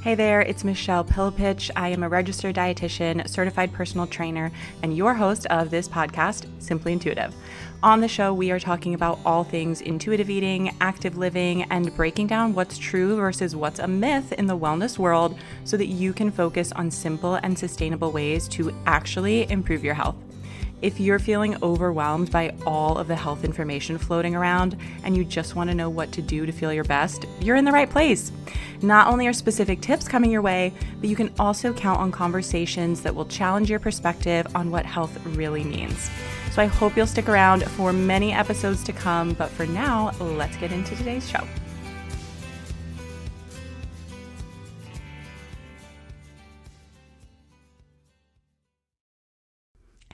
Hey there, it's Michelle Pillepich. I am a registered dietitian, certified personal trainer, and your host of this podcast, Simply Intuitive. On the show, we are talking about all things intuitive eating, active living, and breaking down what's true versus what's a myth in the wellness world so that you can focus on simple and sustainable ways to actually improve your health. If you're feeling overwhelmed by all of the health information floating around and you just want to know what to do to feel your best, you're in the right place. Not only are specific tips coming your way, but you can also count on conversations that will challenge your perspective on what health really means. So I hope you'll stick around for many episodes to come, but for now, let's get into today's show.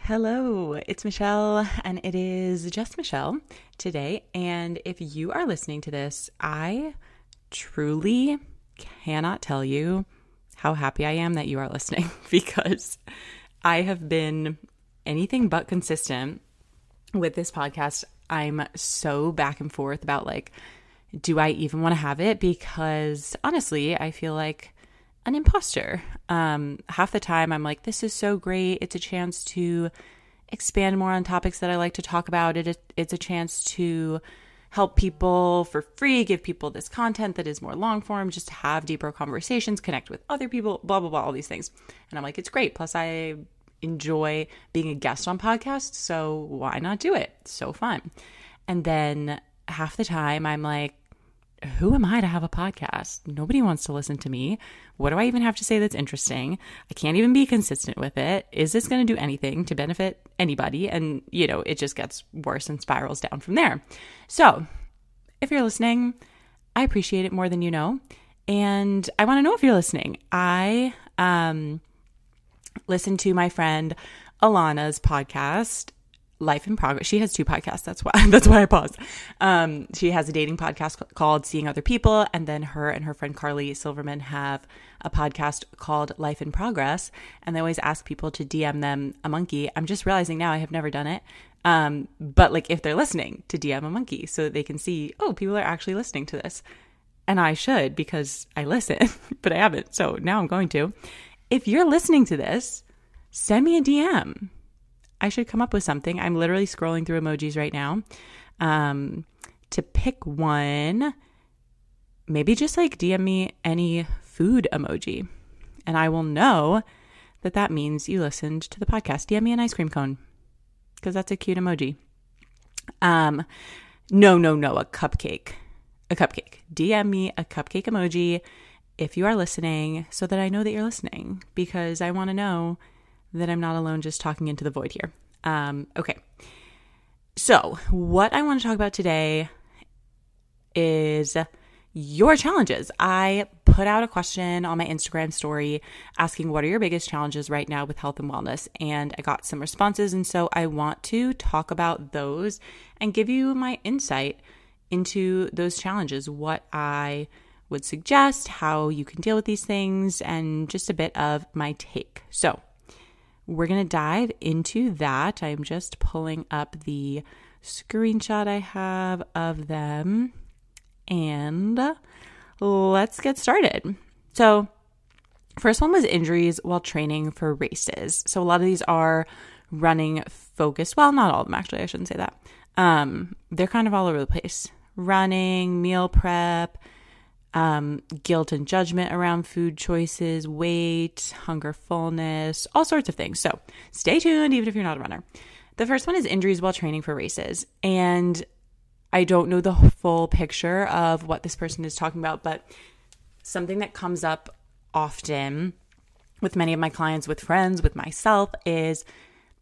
Hello, it's Michelle, and it is just Michelle today. And if you are listening to this, I truly cannot tell you how happy I am that you are listening because I have been anything but consistent with this podcast. I'm so back and forth about like, do I even want to have it? Because honestly, I feel like an imposter. Um, half the time, I'm like, this is so great. It's a chance to expand more on topics that I like to talk about. It, it's a chance to help people for free, give people this content that is more long form, just have deeper conversations, connect with other people, blah, blah, blah, all these things. And I'm like, it's great. Plus, I enjoy being a guest on podcasts. So why not do it? So fun. And then half the time, I'm like, who am I to have a podcast? Nobody wants to listen to me. What do I even have to say that's interesting? I can't even be consistent with it. Is this going to do anything to benefit anybody? And, you know, it just gets worse and spirals down from there. So, if you're listening, I appreciate it more than you know. And I want to know if you're listening. I um, listened to my friend Alana's podcast Life in Progress. She has two podcasts. That's why that's why I paused. Um, she has a dating podcast called Seeing Other People, and then her and her friend Carly Silverman have a podcast called Life in Progress. And they always ask people to DM them a monkey. I'm just realizing now I have never done it. Um, but like if they're listening, to DM a monkey so that they can see, oh, people are actually listening to this. And I should because I listen, but I haven't. So now I'm going to. If you're listening to this, send me a DM I should come up with something. I'm literally scrolling through emojis right now. Um, to pick one, maybe just like DM me any food emoji, and I will know that that means you listened to the podcast. DM me an ice cream cone because that's a cute emoji. Um, no, no, no, a cupcake, a cupcake. DM me a cupcake emoji if you are listening, so that I know that you're listening because I want to know that I'm not alone just talking into the void here. Um, okay. So, what I want to talk about today is your challenges. I put out a question on my Instagram story asking what are your biggest challenges right now with health and wellness, and I got some responses. And so, I want to talk about those and give you my insight into those challenges, what I would suggest, how you can deal with these things, and just a bit of my take. So, we're going to dive into that. I'm just pulling up the screenshot I have of them and let's get started. So, first one was injuries while training for races. So, a lot of these are running focused. Well, not all of them actually, I shouldn't say that. Um, they're kind of all over the place. Running, meal prep, um, guilt and judgment around food choices, weight, hunger, fullness, all sorts of things. So stay tuned, even if you're not a runner. The first one is injuries while training for races. And I don't know the full picture of what this person is talking about, but something that comes up often with many of my clients, with friends, with myself is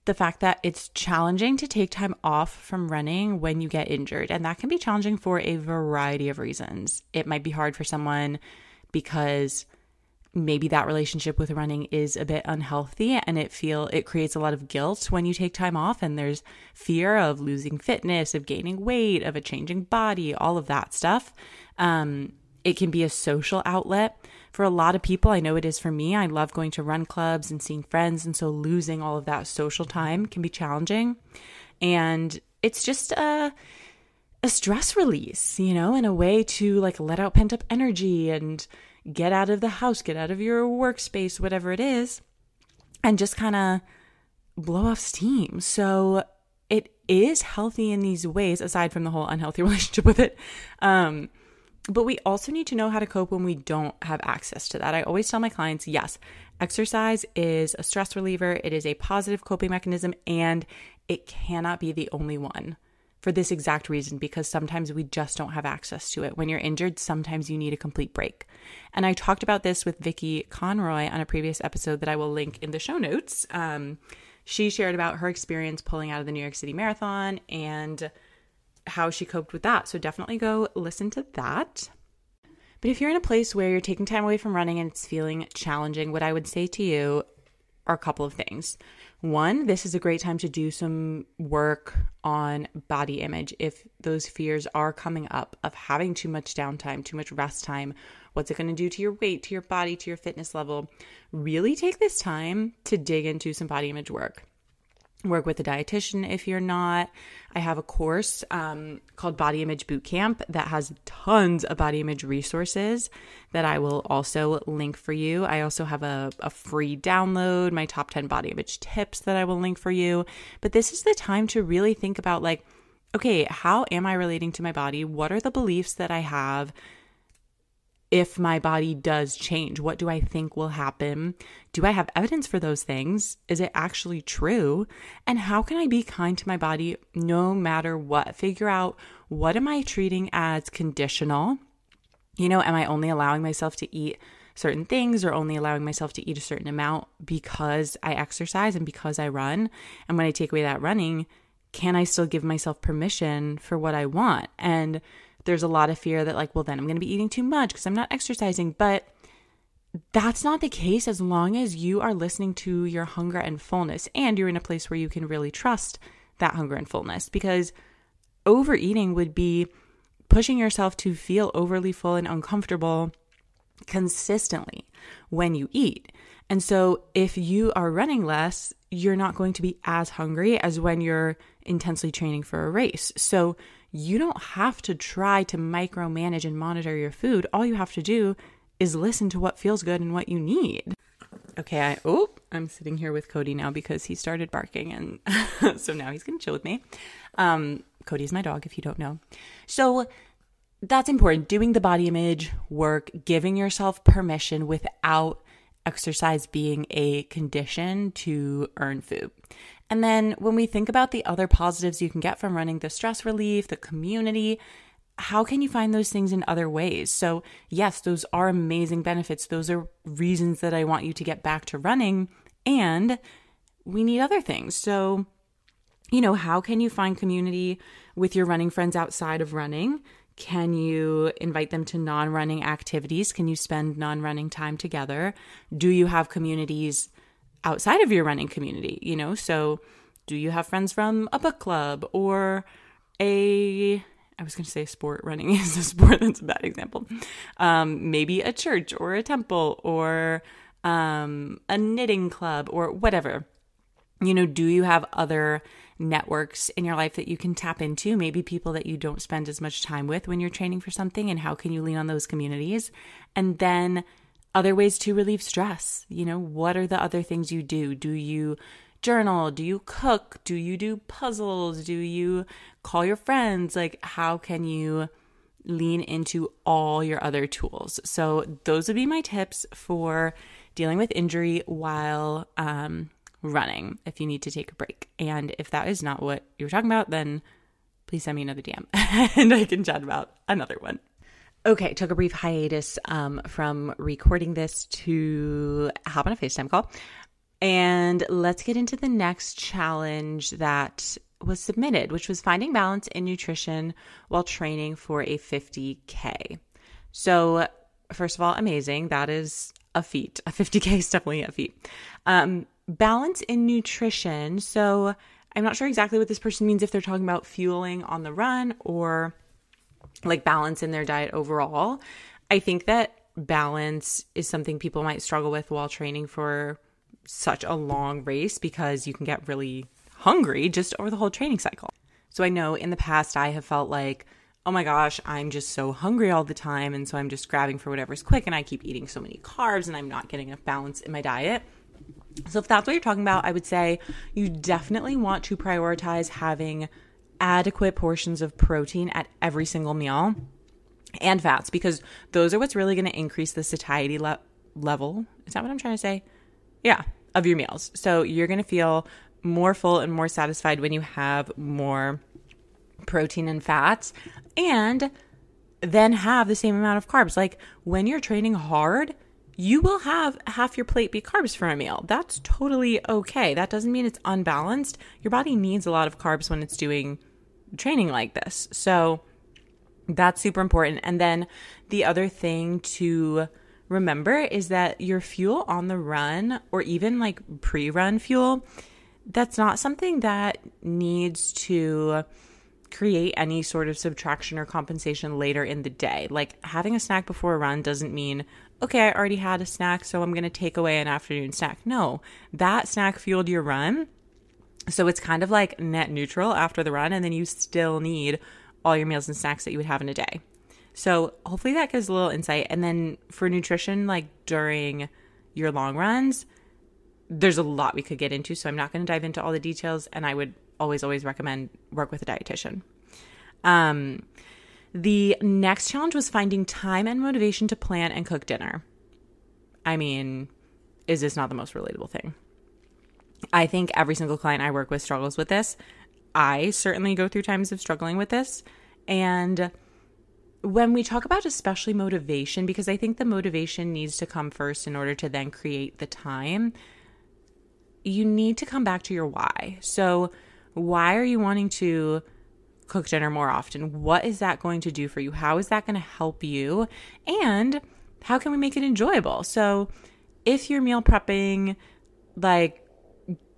the fact that it's challenging to take time off from running when you get injured. And that can be challenging for a variety of reasons. It might be hard for someone because maybe that relationship with running is a bit unhealthy and it feel it creates a lot of guilt when you take time off and there's fear of losing fitness of gaining weight of a changing body all of that stuff um, it can be a social outlet for a lot of people. I know it is for me. I love going to run clubs and seeing friends. And so losing all of that social time can be challenging. And it's just a, a stress release, you know, and a way to like let out pent up energy and get out of the house, get out of your workspace, whatever it is, and just kind of blow off steam. So it is healthy in these ways, aside from the whole unhealthy relationship with it. Um, but we also need to know how to cope when we don't have access to that. I always tell my clients yes, exercise is a stress reliever, it is a positive coping mechanism, and it cannot be the only one for this exact reason because sometimes we just don't have access to it. When you're injured, sometimes you need a complete break. And I talked about this with Vicki Conroy on a previous episode that I will link in the show notes. Um, she shared about her experience pulling out of the New York City Marathon and how she coped with that. So definitely go listen to that. But if you're in a place where you're taking time away from running and it's feeling challenging, what I would say to you are a couple of things. One, this is a great time to do some work on body image if those fears are coming up of having too much downtime, too much rest time. What's it going to do to your weight, to your body, to your fitness level? Really take this time to dig into some body image work work with a dietitian if you're not. I have a course um, called Body Image Bootcamp that has tons of body image resources that I will also link for you. I also have a, a free download, my top 10 body image tips that I will link for you. But this is the time to really think about like, okay, how am I relating to my body? What are the beliefs that I have? If my body does change? What do I think will happen? Do I have evidence for those things? Is it actually true? And how can I be kind to my body no matter what? Figure out what am I treating as conditional? You know, am I only allowing myself to eat certain things or only allowing myself to eat a certain amount because I exercise and because I run? And when I take away that running, can I still give myself permission for what I want? And there's a lot of fear that, like, well, then I'm going to be eating too much because I'm not exercising. But that's not the case as long as you are listening to your hunger and fullness and you're in a place where you can really trust that hunger and fullness because overeating would be pushing yourself to feel overly full and uncomfortable consistently when you eat. And so if you are running less, you're not going to be as hungry as when you're intensely training for a race. So you don't have to try to micromanage and monitor your food. All you have to do is listen to what feels good and what you need. Okay, I oh, I'm sitting here with Cody now because he started barking and so now he's going to chill with me. Um Cody's my dog if you don't know. So that's important doing the body image work, giving yourself permission without exercise being a condition to earn food. And then when we think about the other positives you can get from running, the stress relief, the community, how can you find those things in other ways? So, yes, those are amazing benefits. Those are reasons that I want you to get back to running. And we need other things. So, you know, how can you find community with your running friends outside of running? Can you invite them to non running activities? Can you spend non running time together? Do you have communities outside of your running community, you know? So, do you have friends from a book club or a I was going to say sport running is a sport that's a bad example. Um, maybe a church or a temple or um, a knitting club or whatever. You know, do you have other networks in your life that you can tap into? Maybe people that you don't spend as much time with when you're training for something, and how can you lean on those communities? And then other ways to relieve stress. You know, what are the other things you do? Do you journal? Do you cook? Do you do puzzles? Do you call your friends? Like, how can you lean into all your other tools? So, those would be my tips for dealing with injury while um, running if you need to take a break. And if that is not what you're talking about, then please send me another DM and I can chat about another one. Okay, took a brief hiatus um, from recording this to hop on a FaceTime call. And let's get into the next challenge that was submitted, which was finding balance in nutrition while training for a 50K. So, first of all, amazing. That is a feat. A 50K is definitely a feat. Um, balance in nutrition. So, I'm not sure exactly what this person means if they're talking about fueling on the run or like balance in their diet overall. I think that balance is something people might struggle with while training for such a long race because you can get really hungry just over the whole training cycle. So I know in the past I have felt like oh my gosh, I'm just so hungry all the time. And so I'm just grabbing for whatever's quick and I keep eating so many carbs and I'm not getting enough balance in my diet. So, if that's what you're talking about, I would say you definitely want to prioritize having adequate portions of protein at every single meal and fats because those are what's really going to increase the satiety le- level. Is that what I'm trying to say? Yeah, of your meals. So, you're going to feel more full and more satisfied when you have more protein and fats and then have the same amount of carbs. Like when you're training hard, you will have half your plate be carbs for a meal. That's totally okay. That doesn't mean it's unbalanced. Your body needs a lot of carbs when it's doing training like this. So that's super important. And then the other thing to remember is that your fuel on the run or even like pre run fuel, that's not something that needs to create any sort of subtraction or compensation later in the day. Like having a snack before a run doesn't mean, okay, I already had a snack, so I'm going to take away an afternoon snack. No, that snack fueled your run. So it's kind of like net neutral after the run, and then you still need all your meals and snacks that you would have in a day. So hopefully that gives a little insight. And then for nutrition, like during your long runs, there's a lot we could get into. So I'm not going to dive into all the details, and I would always, always recommend work with a dietitian. Um, the next challenge was finding time and motivation to plan and cook dinner. I mean, is this not the most relatable thing? I think every single client I work with struggles with this. I certainly go through times of struggling with this. And when we talk about especially motivation, because I think the motivation needs to come first in order to then create the time, you need to come back to your why. So, why are you wanting to cook dinner more often? What is that going to do for you? How is that going to help you? And how can we make it enjoyable? So, if you're meal prepping like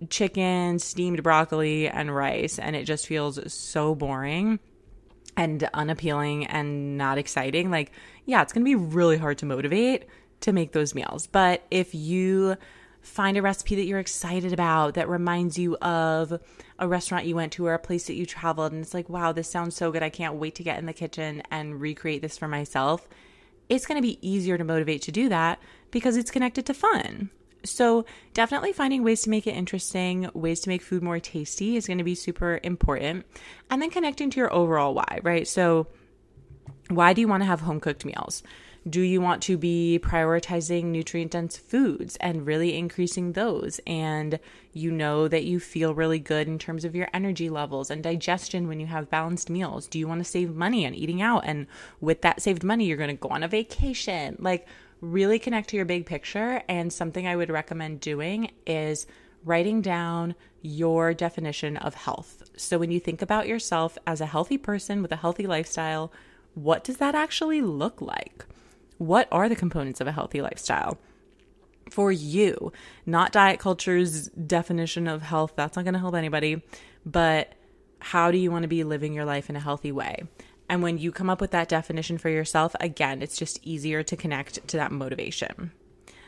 chicken, steamed broccoli, and rice, and it just feels so boring and unappealing and not exciting, like, yeah, it's to be really hard to motivate to make those meals. But if you find a recipe that you're excited about that reminds you of a restaurant you went to or a place that you traveled and it's like wow this sounds so good i can't wait to get in the kitchen and recreate this for myself it's to be easier to motivate to do that because it's connected to fun so definitely finding ways to make it interesting ways to make food more tasty is going to be super important and then connecting to your overall why right so why do you want to have home cooked meals do you want to be prioritizing nutrient dense foods and really increasing those? And you know that you feel really good in terms of your energy levels and digestion when you have balanced meals. Do you want to save money on eating out? And with that saved money, you're going to go on a vacation. Like, really connect to your big picture. And something I would recommend doing is writing down your definition of health. So, when you think about yourself as a healthy person with a healthy lifestyle, what does that actually look like? What are the components of a healthy lifestyle? For you, not diet culture's definition of health, that's not going to help anybody, but how do you want to be living your life in a healthy way? And when you come up with that definition for yourself, again, it's just easier to connect to that motivation.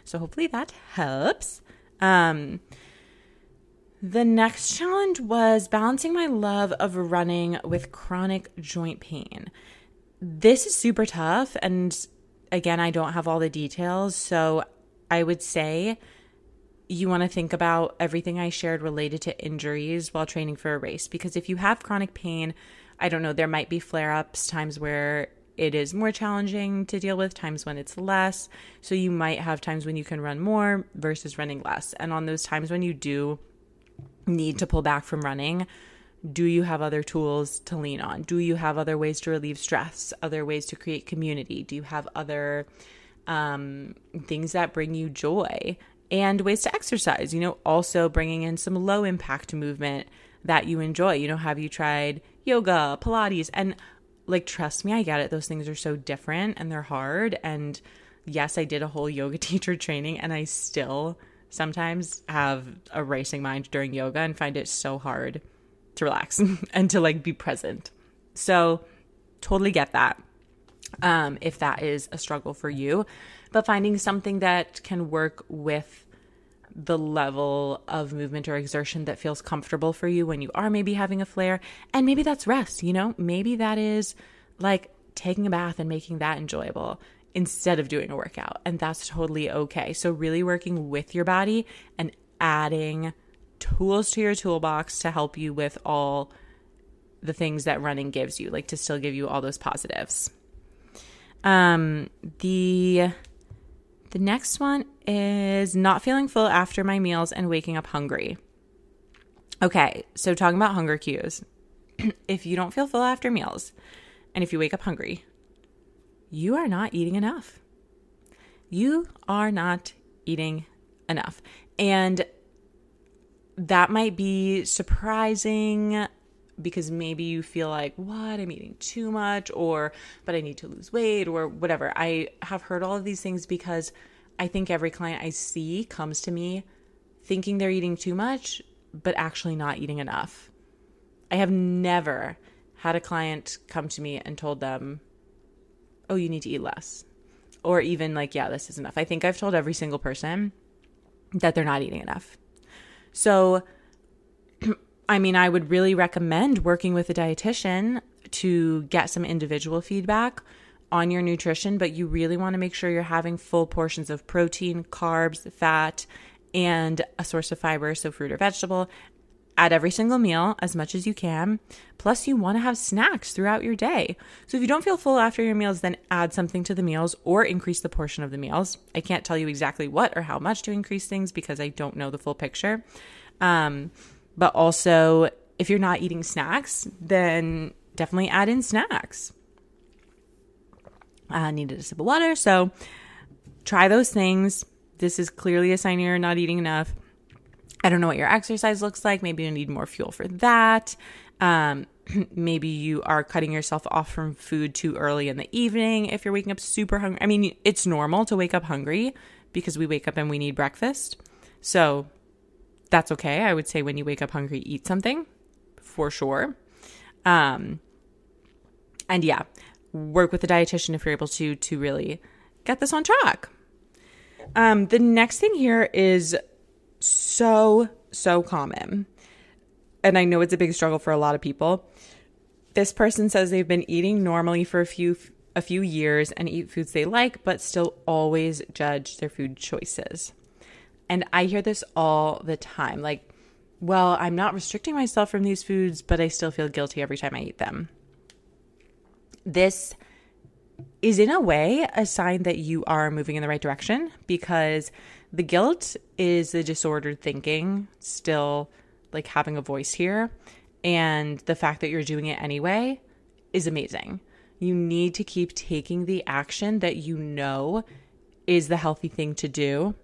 So hopefully that helps. Um, the next challenge was balancing my love of running with chronic joint pain. This is super tough and again, I don't have all the details. So I would say you want to think about everything I shared related to injuries while training for a race. Because if you have chronic pain, I don't know, there might be flare ups, times where it is more challenging to deal with, times when it's less. So you might have times when you can run more versus running less. And on those times when you do need to pull back from running, do you have other tools to lean on? Do you have other ways to relieve stress, other ways to create community? Do you have other um, things that bring you joy and ways to exercise? You know, also bringing in some low impact movement that you enjoy. You know, have you tried yoga, Pilates? And like, trust me, I get it. Those things are so different and they're hard. And yes, I did a whole yoga teacher training and I still sometimes have a racing mind during yoga and find it so hard to relax and to like be present. So, totally get that. Um, if that is a struggle for you, but finding something that can work with the level of movement or exertion that feels comfortable for you when you are maybe having a flare. And maybe that's rest, you know, maybe that is like taking a bath and making that enjoyable instead of doing a workout. And that's totally okay. So, really working with your body and adding tools to your toolbox to help you with all the things that running gives you, like to still give you all those positives. Um, the the next one is not feeling full after my meals and waking up hungry. Okay, so talking about hunger cues. if you don't feel full after meals and if you wake up hungry, you are not eating enough. You are not eating enough. And that might be surprising because maybe you feel like, what, I'm eating too much, or, but I need to lose weight, or whatever. I have heard all of these things because I think every client I see comes to me thinking they're eating too much, but actually not eating enough. I have never had a client come to me and told them, oh, you need to eat less. Or even like, yeah, this is enough. I think I've told every single person that they're not eating enough. So, I mean, I would really recommend working with a dietitian to get some individual feedback on your nutrition, but you really want to make sure you're having full portions of protein, carbs, fat, and a source of fiber, so fruit or vegetable, at every single meal as much as you can. Plus, you want to have snacks throughout your day. So, if you don't feel full after your meals, then add something to the meals or increase the portion of the meals. I can't tell you exactly what or how much to increase things because I don't know the full picture. Um, but also, if you're not eating snacks, then definitely add in snacks. I needed a sip of water. So, try those things. This is clearly a sign you're not eating enough. I don't know what your exercise looks like. Maybe you need more fuel for that. Um, maybe you are cutting yourself off from food too early in the evening if you're waking up super hungry. I mean, it's normal to wake up hungry because we wake up and we need breakfast. So that's okay. I would say when you wake up hungry, eat something for sure. Um, and yeah, work with a dietitian if you're able to to really get this on track. Um, the next thing here is so, so common. And I know it's a big struggle for a lot of people. This person says they've been eating normally for a few a few years and eat foods they like, but still always judge their food choices. And I hear this all the time. Like, well, I'm not restricting myself from these foods, but I still feel guilty every time I eat them. This is in a way a sign that you are moving in the right direction because the guilt is the disordered thinking still like having a voice here. And the fact that you're doing it anyway is amazing. You need to keep taking the action that you know is the healthy thing to do,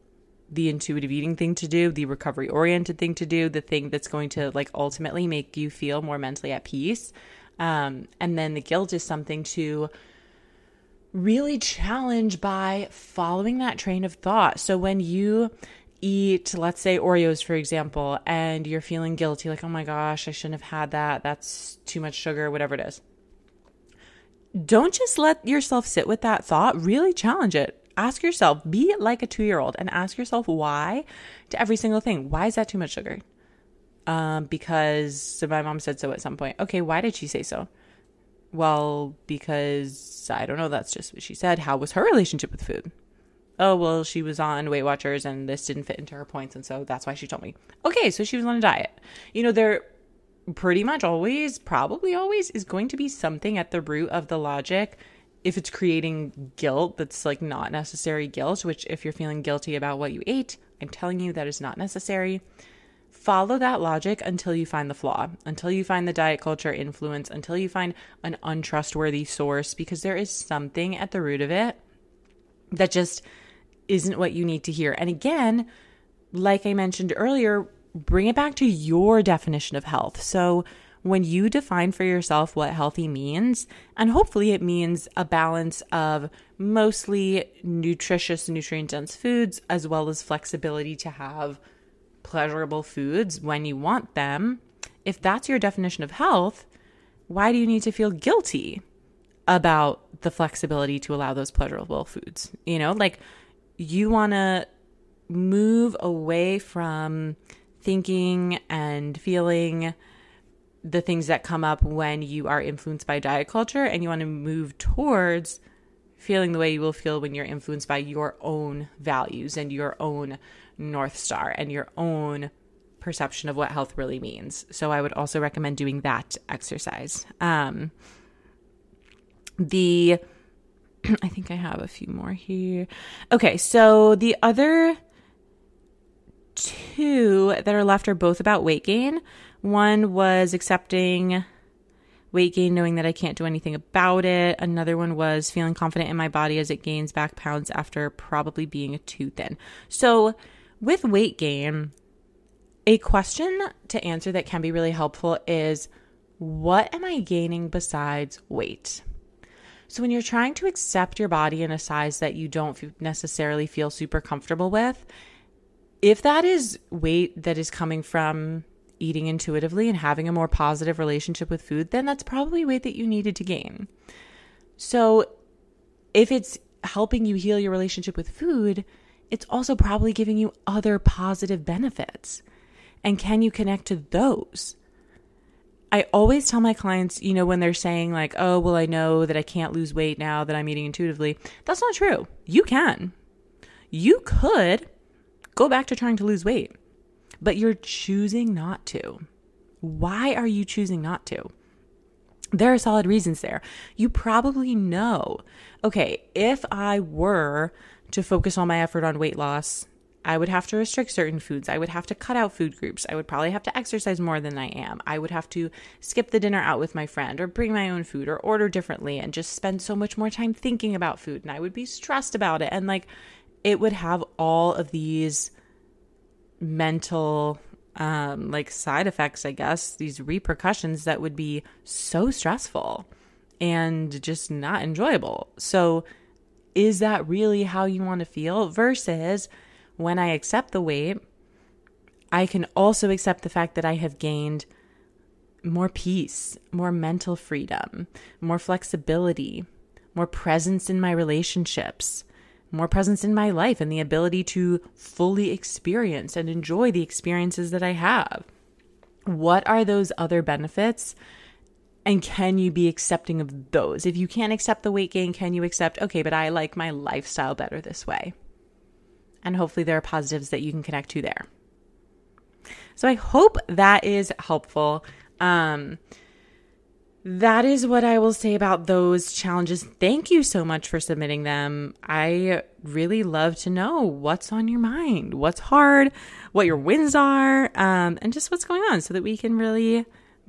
the intuitive eating thing to do, the recovery oriented thing to do, the thing that's going to like ultimately make you feel more mentally at peace. Um, and then the guilt is something to really challenge by following that train of thought. So when you eat, let's say Oreos, for example, and you're feeling guilty, like, oh my gosh, I shouldn't have had that. That's too much sugar, whatever it is. Don't just let yourself sit with that thought. Really challenge it. Ask yourself, be like a two year old and ask yourself why to every single thing. Why is that too much sugar? Um, because my mom said so at some point. Okay, why did she say so? Well, because I don't know, that's just what she said. How was her relationship with food? Oh, well, she was on Weight Watchers and this didn't fit into her points. And so that's why she told me. Okay, so she was on a diet. You know, there pretty much always, probably always, is going to be something at the root of the logic. If it's creating guilt, that's like not necessary guilt, which if you're feeling guilty about what you ate, I'm telling you that is not necessary follow that logic until you find the flaw, until you find the diet culture influence, until you find an untrustworthy source, because there is something at the root of it that just isn't what you need to hear. And again, like I mentioned earlier, bring it back to your definition of health. So, when you define for yourself what healthy means, and hopefully it means a balance of mostly nutritious, nutrient dense foods, as well as flexibility to have pleasurable foods when you want them, if that's your definition of health, why do you need to feel guilty about the flexibility to allow those pleasurable foods? You know, like you want to move away from thinking and feeling the things that come up when you are influenced by diet culture and you want to move towards feeling the way you will feel when you're influenced by your own values and your own North Star and your own perception of what health really means. So I would also recommend doing that exercise. Um, the I think I have a few more here. Okay, so the other two that are left are both about weight gain. One was accepting weight gain, knowing that I can't do anything about it. Another one was feeling confident in my body as it gains back pounds after probably being too thin. So, with weight gain, a question to answer that can be really helpful is what am I gaining besides weight? So, when you're trying to accept your body in a size that you don't necessarily feel super comfortable with, if that is weight that is coming from eating intuitively and having a more positive relationship with food, then that's probably weight that you needed to gain. So, if it's helping you heal your relationship with food, it's also probably giving you other positive benefits. And can you connect to those? I always tell my clients, you know, when they're saying, like, oh, well, I know that I can't lose weight now that I'm eating intuitively. That's not true. You can. You could go back to trying to lose weight, but you're choosing not to. Why are you choosing not to? There are solid reasons there. You probably know, okay, if I were to focus all my effort on weight loss, I would have to restrict certain foods. I would have to cut out food groups. I would probably have to exercise more than I am. I would have to skip the dinner out with my friend or bring my own food or order differently and just spend so much more time thinking about food. And I would be stressed about it. And like, it would have all of these mental um like side effects i guess these repercussions that would be so stressful and just not enjoyable. So is that really how you want to feel? Versus when i accept the weight i can also accept the fact that i have gained more peace more mental freedom more flexibility more presence in my relationships more presence in my life and the ability to fully experience and enjoy the experiences that I have. What are those other benefits? And can you be accepting of those? If you can't accept the weight gain, can you accept, okay, but I like my lifestyle better this way? And hopefully there are positives that you can connect to there. So I hope that is helpful. Um, that is what I will say about those challenges. Thank you so much for submitting them. I really love to know what's on your mind, what's hard, what your wins are, um, and just what's going on so that we can really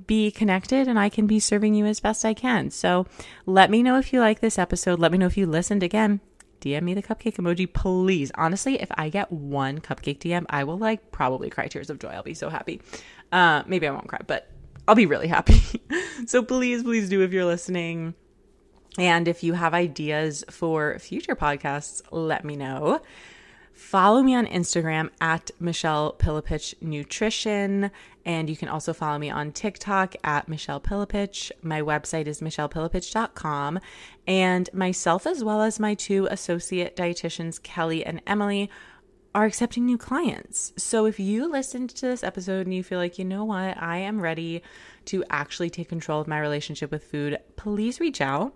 be connected and I can be serving you as best I can. So let me know if you like this episode. Let me know if you listened again. DM me the cupcake emoji, please. Honestly, if I get one cupcake DM, I will like probably cry tears of joy. I'll be so happy. Uh, maybe I won't cry, but I'll be really happy. so please, please do if you're listening. And if you have ideas for future podcasts, let me know. Follow me on Instagram at Michelle Pillepich Nutrition. And you can also follow me on TikTok at Michelle Pillepich. My website is michellepillepich.com. And myself, as well as my two associate dietitians, Kelly and Emily, are accepting new clients. So if you listened to this episode and you feel like, you know what, I am ready to actually take control of my relationship with food, please reach out.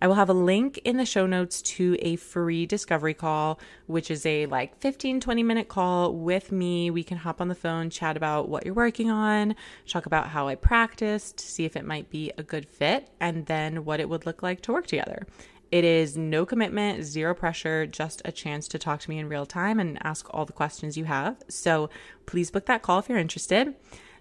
I will have a link in the show notes to a free discovery call, which is a like 15, 20 minute call with me. We can hop on the phone, chat about what you're working on, talk about how I practiced, see if it might be a good fit, and then what it would look like to work together. It is no commitment, zero pressure, just a chance to talk to me in real time and ask all the questions you have. So please book that call if you're interested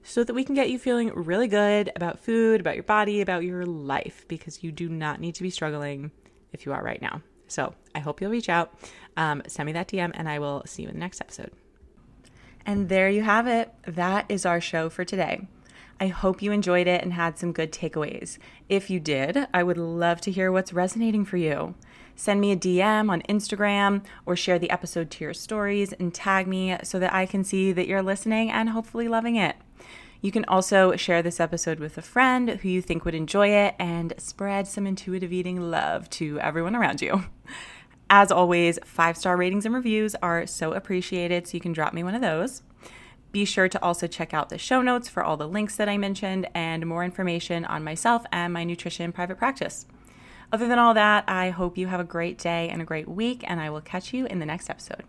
so that we can get you feeling really good about food, about your body, about your life, because you do not need to be struggling if you are right now. So I hope you'll reach out, um, send me that DM, and I will see you in the next episode. And there you have it. That is our show for today. I hope you enjoyed it and had some good takeaways. If you did, I would love to hear what's resonating for you. Send me a DM on Instagram or share the episode to your stories and tag me so that I can see that you're listening and hopefully loving it. You can also share this episode with a friend who you think would enjoy it and spread some intuitive eating love to everyone around you. As always, five star ratings and reviews are so appreciated, so you can drop me one of those. Be sure to also check out the show notes for all the links that I mentioned and more information on myself and my nutrition private practice. Other than all that, I hope you have a great day and a great week, and I will catch you in the next episode.